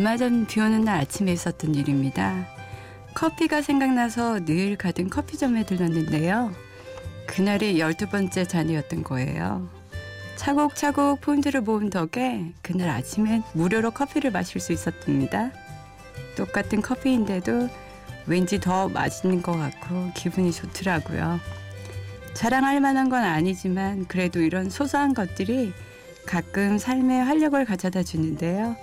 얼마 전 비 오는 날 아침에 있었던 일입니다. 커피가 생각나서 늘 가던 커피점에 들렀는데요. 그날이 열두 번째 잔이었던 거예요. 차곡차곡 포인트를 모은 덕에 그날 아침엔 무료로 커피를 마실 수 있었답니다. 똑같은 커피인데도 왠지 더 맛있는 것 같고 기분이 좋더라고요. 자랑할 만한 건 아니지만 그래도 이런 소소한 것들이 가끔 삶의 활력을 가져다 주는데요.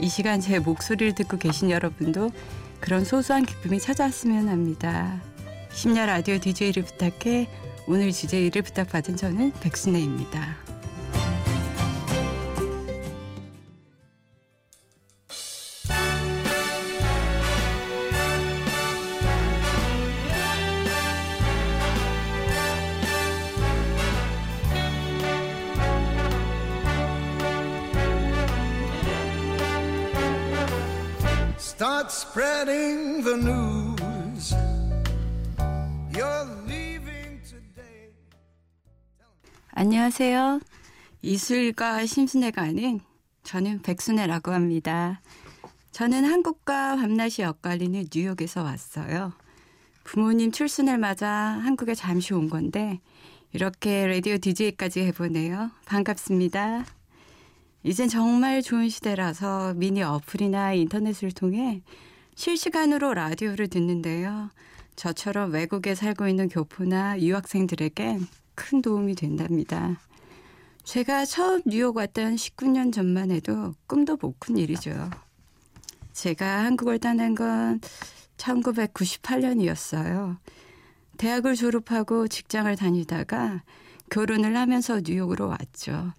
이 시간 제 목소리를 듣고 계신 여러분도 그런 소소한 기쁨이 찾아왔으면 합니다. 심야 라디오 DJ를 부탁해 오늘 주제를 부탁받은 저는 백순혜입니다. Start spreading the news. You're leaving today. 안녕하세요. 이술과 심순애가 아닌 저는 백순애라고 합니다. 저는 한국과 밤낮이 엇갈리는 뉴욕에서 왔어요. 부모님 출순을 맞아 한국에 잠시 온 건데 이렇게 라디오 DJ까지 해보네요. 반갑습니다. 이젠 정말 좋은 시대라서 미니 어플이나 인터넷을 통해 실시간으로 라디오를 듣는데요. 저처럼 외국에 살고 있는 교포나 유학생들에겐 큰 도움이 된답니다. 제가 처음 뉴욕 왔던 19년 전만 해도 꿈도 못 꾼 일이죠. 제가 한국을 떠난 건 1998년이었어요. 대학을 졸업하고 직장을 다니다가 결혼을 하면서 뉴욕으로 왔죠.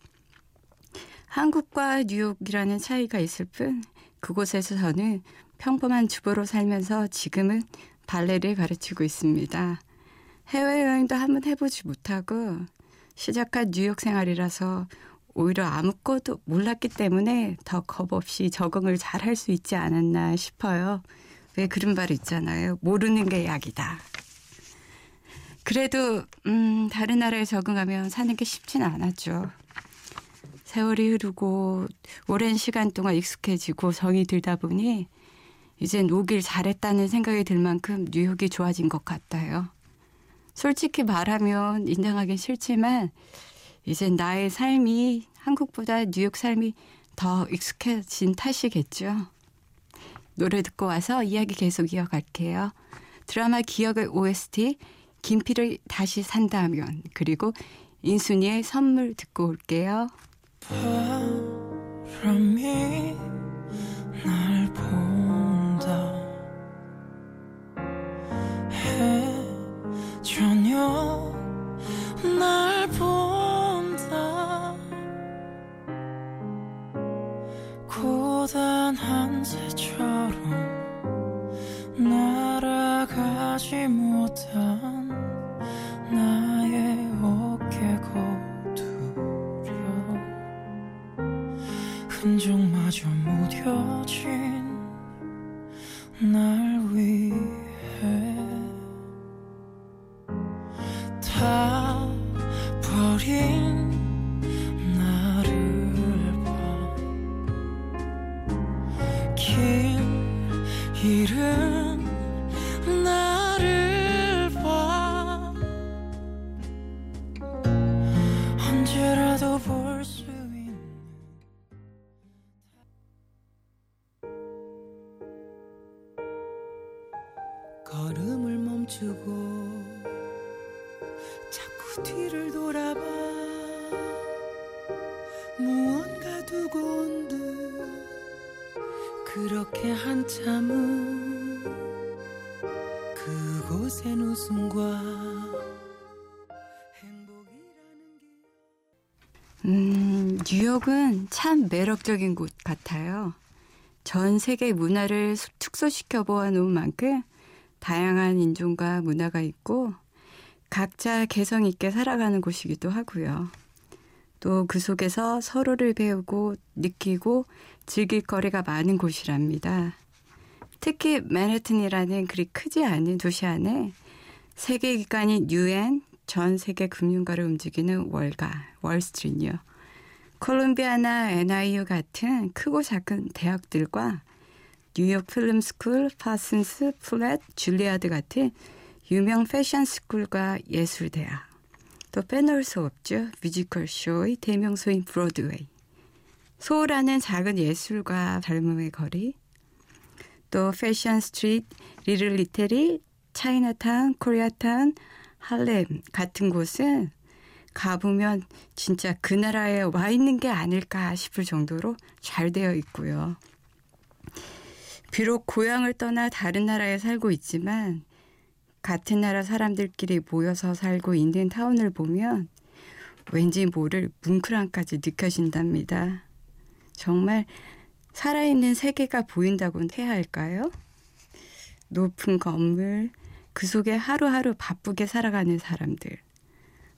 한국과 뉴욕이라는 차이가 있을 뿐 그곳에서 저는 평범한 주부로 살면서 지금은 발레를 가르치고 있습니다. 해외여행도 한번 해보지 못하고 시작한 뉴욕 생활이라서 오히려 아무것도 몰랐기 때문에 더 겁없이 적응을 잘 할 수 있지 않았나 싶어요. 왜 그런 말 있잖아요. 모르는 게 약이다. 그래도 음, 다른 나라에 적응하면 사는 게 쉽진 않았죠. 세월이 흐르고 오랜 시간 동안 익숙해지고 정이 들다 보니 이젠 오길 잘했다는 생각이 들 만큼 뉴욕이 좋아진 것 같아요. 솔직히 말하면 인정하기 싫지만 이젠 나의 삶이 한국보다 뉴욕 삶이 더 익숙해진 탓이겠죠. 노래 듣고 와서 이야기 계속 이어갈게요. 드라마 기억의 OST 김피를 다시 산다면 그리고 인순이의 선물 듣고 올게요. 바람이 날 본다. 해 저녁 날 본다. 고단한 새처럼 날아가지 못한 흔적마저 무뎌진 날 위해 다 버린 뒤를 돌아봐 무언가 두고 그렇게 한참은 그곳엔 웃음과 음, 뉴욕은 참 매력적인 곳 같아요. 전 세계 문화를 축소시켜 보아놓은 만큼 다양한 인종과 문화가 있고 각자 개성 있게 살아가는 곳이기도 하고요. 또 그 속에서 서로를 배우고 느끼고 즐길 거리가 많은 곳이랍니다. 특히 맨해튼이라는 그리 크지 않은 도시 안에 세계 기관인 UN 전 세계 금융가를 움직이는 월가 월스트리트요. 콜롬비아나 NIU 같은 크고 작은 대학들과 뉴욕 film school, 파슨스, 프랫, 줄리아드 같은 유명 패션 school과 예술대학, 또 빼놓을 수 없죠. 뮤지컬 쇼의 대명소인 브로드웨이. 소호라는 작은 예술과 젊음의 거리, 또 패션 street, 리틀 이태리, 차이나타운, 코리아타운, 할렘 같은 곳은 가보면 진짜 그 나라에 와 있는 게 아닐까 싶을 정도로 잘 되어 있고요. 비록 고향을 떠나 다른 나라에 살고 있지만 같은 나라 사람들끼리 모여서 살고 있는 타운을 보면 왠지 모를 뭉클함까지 느껴진답니다. 정말 살아있는 세계가 보인다고 해야 할까요? 높은 건물, 그 속에 하루하루 바쁘게 살아가는 사람들.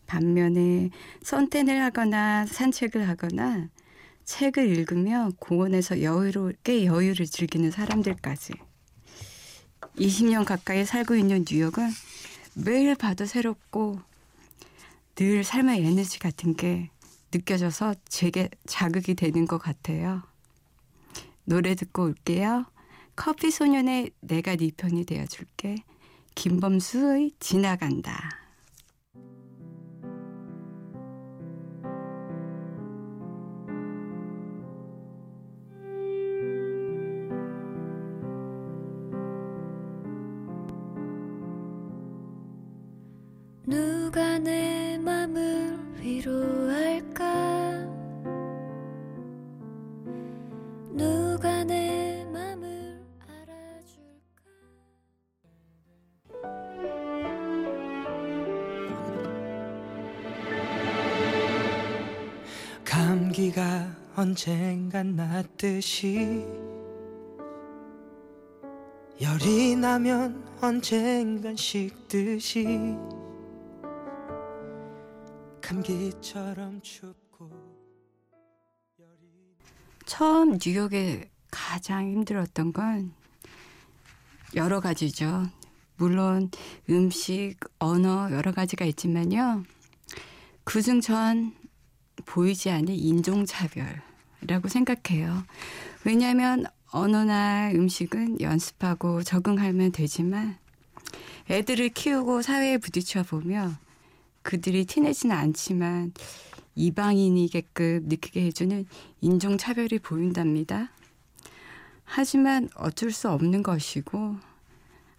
반면에 선탠을 하거나 산책을 하거나 책을 읽으며 공원에서 여유롭게 여유를 즐기는 사람들까지. 20년 가까이 살고 있는 뉴욕은 매일 봐도 새롭고 늘 삶의 에너지 같은 게 느껴져서 제게 자극이 되는 것 같아요. 노래 듣고 올게요. 커피 소년의 내가 네 편이 되어줄게. 김범수의 지나간다. 언젠간 낫듯이 열이 나면 언젠간 식듯이 감기처럼 춥고 처음 뉴욕에 가장 힘들었던 건 여러 가지죠. 물론 음식, 언어 여러 가지가 있지만요. 그중 전 보이지 않는 인종차별이 라고 생각해요. 왜냐하면 언어나 음식은 연습하고 적응하면 되지만 애들을 키우고 사회에 부딪혀 보며 그들이 티내지는 않지만 이방인이게끔 느끼게 해주는 인종차별이 보인답니다. 하지만 어쩔 수 없는 것이고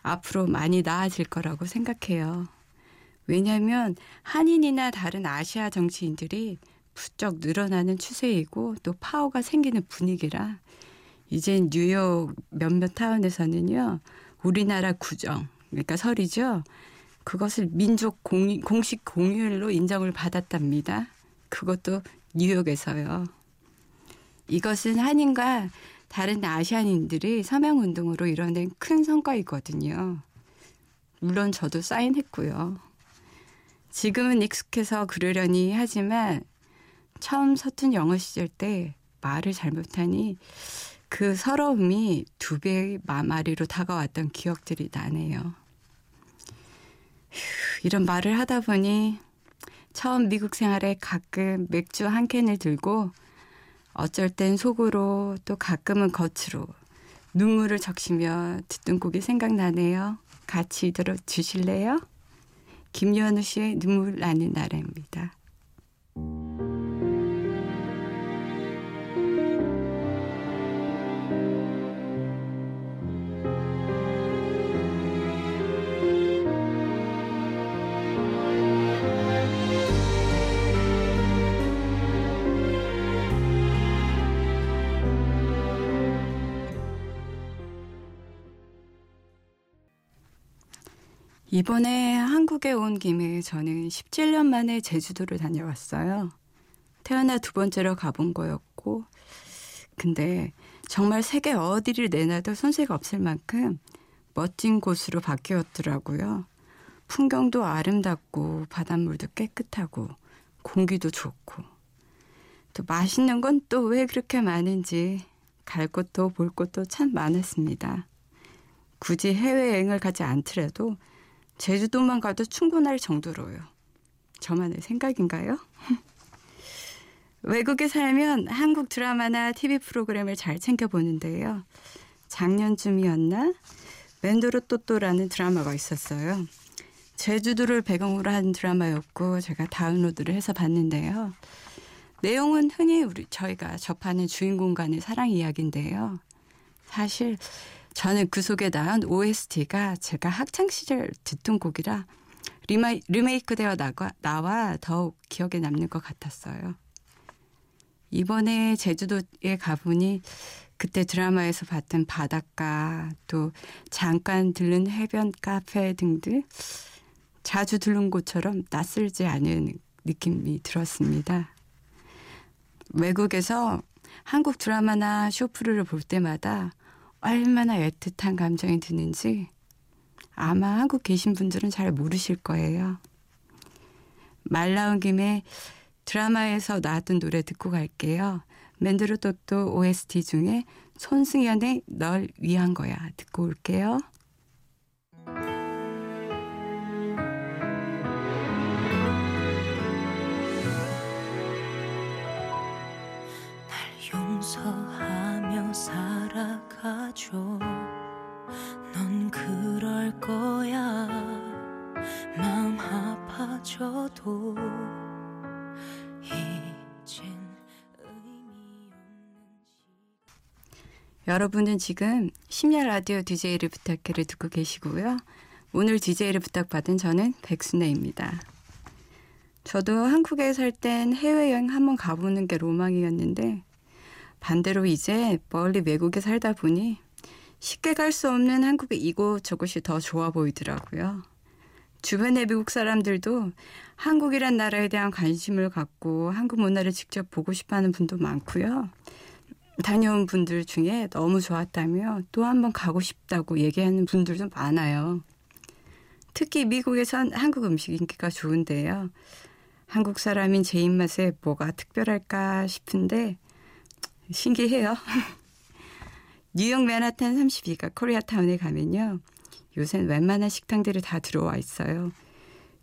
앞으로 많이 나아질 거라고 생각해요. 왜냐하면 한인이나 다른 아시아 정치인들이 부쩍 늘어나는 추세이고 또 파워가 생기는 분위기라 이젠 뉴욕 몇몇 타운에서는요 우리나라 구정 그러니까 설이죠 그것을 민족 공, 공식 공휴일로 인정을 받았답니다. 그것도 뉴욕에서요. 이것은 한인과 다른 아시안인들이 서명운동으로 이뤄낸 큰 성과이거든요. 물론 저도 사인했고요. 지금은 익숙해서 그러려니 하지만 처음 서툰 영어 시절 때 말을 잘못하니 그 서러움이 두 배의 마마리로 다가왔던 기억들이 나네요. 이런 말을 하다 보니 처음 미국 생활에 가끔 맥주 한 캔을 들고 어쩔 땐 속으로 또 가끔은 겉으로 눈물을 적시며 듣던 곡이 생각나네요. 같이 들어 주실래요? 김연우 씨의 눈물 나는 나라입니다. 이번에 한국에 온 김에 저는 17년 만에 제주도를 다녀왔어요. 태어나 두 번째로 가본 거였고, 근데 정말 세계 어디를 내놔도 손색 없을 만큼 멋진 곳으로 바뀌었더라고요. 풍경도 아름답고, 바닷물도 깨끗하고, 공기도 좋고, 또 맛있는 건 또 왜 그렇게 많은지 갈 곳도 볼 곳도 참 많았습니다. 굳이 해외여행을 가지 않더라도 제주도만 가도 충분할 정도로요. 저만의 생각인가요? 외국에 살면 한국 드라마나 TV 프로그램을 잘 챙겨보는데요. 작년쯤이었나? 맨도로 또또라는 드라마가 있었어요. 제주도를 배경으로 한 드라마였고 제가 다운로드를 해서 봤는데요. 내용은 흔히 우리 저희가 접하는 주인공 간의 사랑 이야기인데요. 사실 저는 그 속에 나온 OST가 제가 학창 시절 듣던 곡이라 리마, 리메이크되어 나가, 나와 더욱 기억에 남는 것 같았어요. 이번에 제주도에 가보니 그때 드라마에서 봤던 바닷가 또 잠깐 들른 해변 카페 등등 자주 들른 곳처럼 낯설지 않은 느낌이 들었습니다. 외국에서 한국 드라마나 쇼프를 볼 때마다 얼마나 애틋한 감정이 드는지 아마 한국 계신 분들은 잘 모르실 거예요. 말 나온 김에 드라마에서 나왔던 노래 듣고 갈게요. 맨드로또또 OST 중에 손승연의 널 위한 거야 듣고 올게요. 날 용서하며 살아 가줘 넌 그럴 거야 마음 아파져도 여러분은 지금 심야 라디오 DJ를 부탁해를 듣고 계시고요. 오늘 DJ를 부탁받은 저는 백순애입니다. 저도 한국에 살 땐 해외여행 한번 가보는 게 로망이었는데 반대로 이제 멀리 외국에 살다 보니 쉽게 갈 수 없는 한국의 이곳저곳이 더 좋아 보이더라고요. 주변의 미국 사람들도 한국이란 나라에 대한 관심을 갖고 한국 문화를 직접 보고 싶어 하는 분도 많고요. 다녀온 분들 중에 너무 좋았다며 또 한 번 가고 싶다고 얘기하는 분들도 많아요. 특히 미국에선 한국 음식 인기가 좋은데요. 한국 사람인 제 입맛에 뭐가 특별할까 싶은데 신기해요. 뉴욕 맨하탄 32가 코리아타운에 가면요. 요새는 웬만한 식당들이 다 들어와 있어요.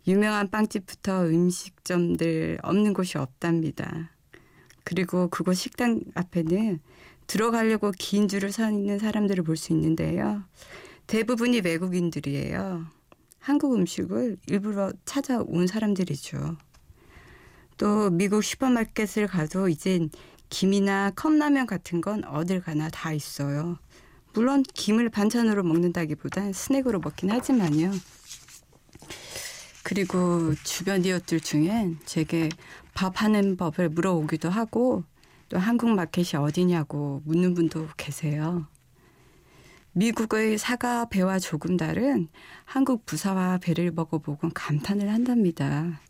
유명한 빵집부터 음식점들 없는 곳이 없답니다. 그리고 그곳 식당 앞에는 들어가려고 긴 줄을 서 있는 사람들을 볼 수 있는데요. 대부분이 외국인들이에요. 한국 음식을 일부러 찾아온 사람들이죠. 또 미국 슈퍼마켓을 가도 이젠 김이나 컵라면 같은 건 어딜 가나 다 있어요. 물론 김을 반찬으로 먹는다기보단 스낵으로 먹긴 하지만요. 그리고 주변 이웃들 중엔 제게 밥하는 법을 물어오기도 하고 또 한국 마켓이 어디냐고 묻는 분도 계세요. 미국의 사과 배와 조금 다른 한국 부사와 배를 먹어보곤 감탄을 한답니다.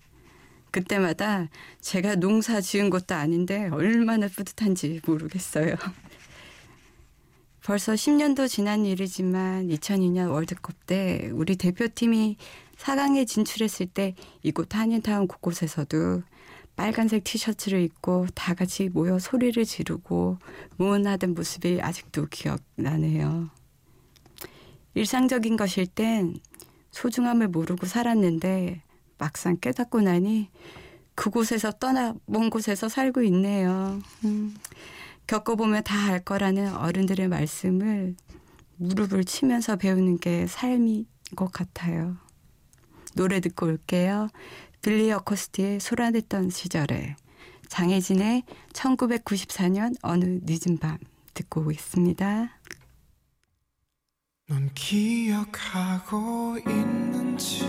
그때마다 제가 농사 지은 것도 아닌데 얼마나 뿌듯한지 모르겠어요. 벌써 10년도 지난 일이지만 2002년 월드컵 때 우리 대표팀이 4강에 진출했을 때 이곳 한인타운 곳곳에서도 빨간색 티셔츠를 입고 다 같이 모여 소리를 지르고 무언하던 모습이 아직도 기억나네요. 일상적인 것일 땐 소중함을 모르고 살았는데 막상 깨닫고 나니 그곳에서 떠나 먼 곳에서 살고 있네요. 음, 겪어보면 다 알 거라는 어른들의 말씀을 무릎을 치면서 배우는 게 삶인 것 같아요. 노래 듣고 올게요. 빌리 어코스티의 소란했던 시절에 장혜진의 1994년 어느 늦은 밤 듣고 있습니다. 넌 기억하고 있는지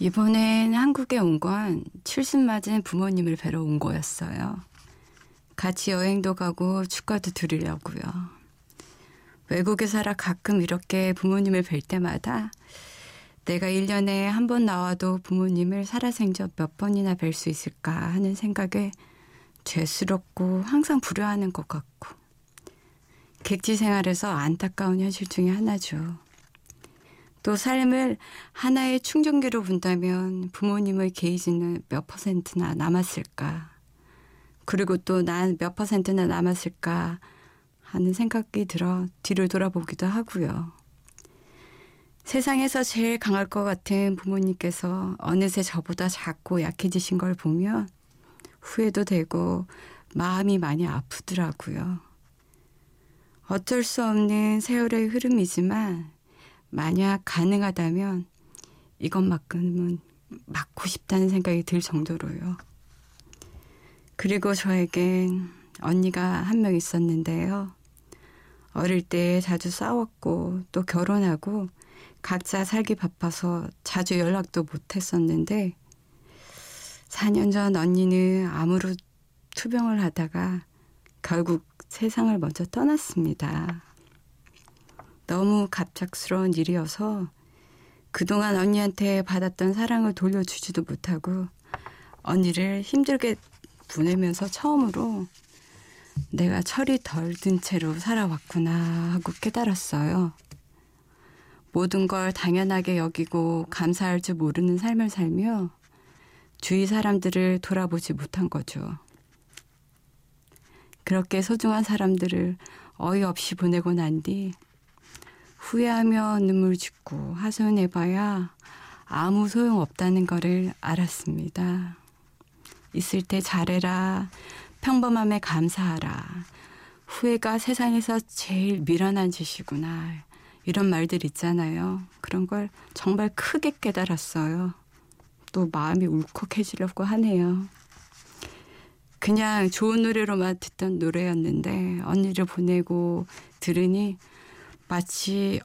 이번엔 한국에 온 건 칠순 맞은 부모님을 뵈러 온 거였어요. 같이 여행도 가고 축가도 들으려고요. 외국에 살아 가끔 이렇게 부모님을 뵐 때마다 내가 1년에 한 번 나와도 부모님을 살아생전 몇 번이나 뵐 수 있을까 하는 생각에 죄스럽고 항상 불효하는 것 같고 객지 생활에서 안타까운 현실 중에 하나죠. 또 삶을 하나의 충전기로 본다면 부모님의 게이지는 몇 퍼센트나 남았을까? 그리고 또 난 몇 퍼센트나 남았을까 하는 생각이 들어 뒤를 돌아보기도 하고요. 세상에서 제일 강할 것 같은 부모님께서 어느새 저보다 작고 약해지신 걸 보면 후회도 되고 마음이 많이 아프더라고요. 어쩔 수 없는 세월의 흐름이지만 만약 가능하다면 이것만큼은 막고 싶다는 생각이 들 정도로요. 그리고 저에겐 언니가 한 명 있었는데요. 어릴 때 자주 싸웠고 또 결혼하고 각자 살기 바빠서 자주 연락도 못 했었는데 4년 전 언니는 암으로 투병을 하다가 결국 세상을 먼저 떠났습니다. 너무 갑작스러운 일이어서 그동안 언니한테 받았던 사랑을 돌려주지도 못하고 언니를 힘들게 보내면서 처음으로 내가 철이 덜 든 채로 살아왔구나 하고 깨달았어요. 모든 걸 당연하게 여기고 감사할 줄 모르는 삶을 살며 주위 사람들을 돌아보지 못한 거죠. 그렇게 소중한 사람들을 어이없이 보내고 난 뒤 후회하며 눈물 짓고 하소연해봐야 아무 소용 없다는 거를 알았습니다. 있을 때 잘해라. 평범함에 감사하라. 후회가 세상에서 제일 미련한 짓이구나. 이런 말들 있잖아요. 그런 걸 정말 크게 깨달았어요. 또 마음이 울컥해지려고 하네요. 그냥 좋은 노래로만 듣던 노래였는데 언니를 보내고 들으니 마치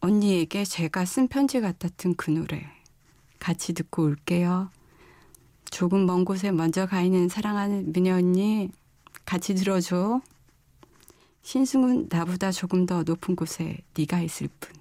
언니에게 제가 쓴 편지 같았던 그 노래. 같이 듣고 올게요. 조금 먼 곳에 먼저 가 있는 사랑하는 미녀 언니 같이 들어줘. 신승은 나보다 조금 더 높은 곳에 네가 있을 뿐.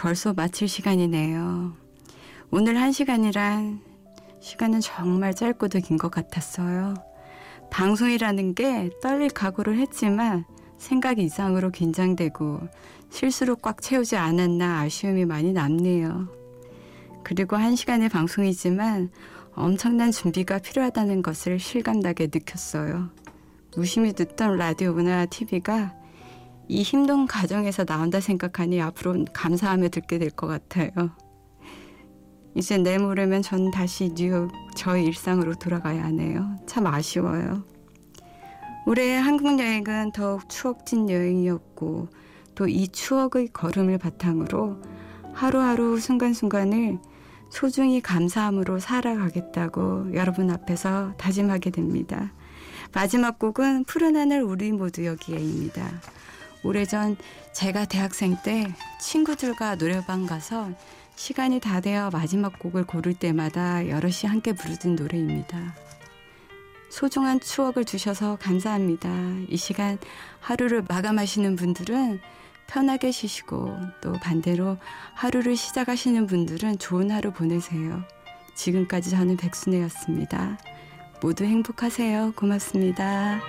벌써 마칠 시간이네요. 오늘 한 시간이란 시간은 정말 짧고도 긴 것 같았어요. 방송이라는 게 떨릴 각오를 했지만 생각 이상으로 긴장되고 실수로 꽉 채우지 않았나 아쉬움이 많이 남네요. 그리고 한 시간의 방송이지만 엄청난 준비가 필요하다는 것을 실감나게 느꼈어요. 무심히 듣던 라디오나 TV가 이 힘든 과정에서 나온다 생각하니 앞으로 감사하며 듣게 될 것 같아요. 이제 내일 모레면 전 다시 뉴욕 저의 일상으로 돌아가야 하네요. 참 아쉬워요. 올해 한국 여행은 더욱 추억진 여행이었고 또 이 추억의 걸음을 바탕으로 하루하루 순간순간을 소중히 감사함으로 살아가겠다고 여러분 앞에서 다짐하게 됩니다. 마지막 곡은 푸른 하늘 우리 모두 여기에입니다. 오래전 제가 대학생 때 친구들과 노래방 가서 시간이 다 되어 마지막 곡을 고를 때마다 여럿이 함께 부르던 노래입니다. 소중한 추억을 주셔서 감사합니다. 이 시간 하루를 마감하시는 분들은 편하게 쉬시고 또 반대로 하루를 시작하시는 분들은 좋은 하루 보내세요. 지금까지 저는 백순애였습니다. 모두 행복하세요. 고맙습니다.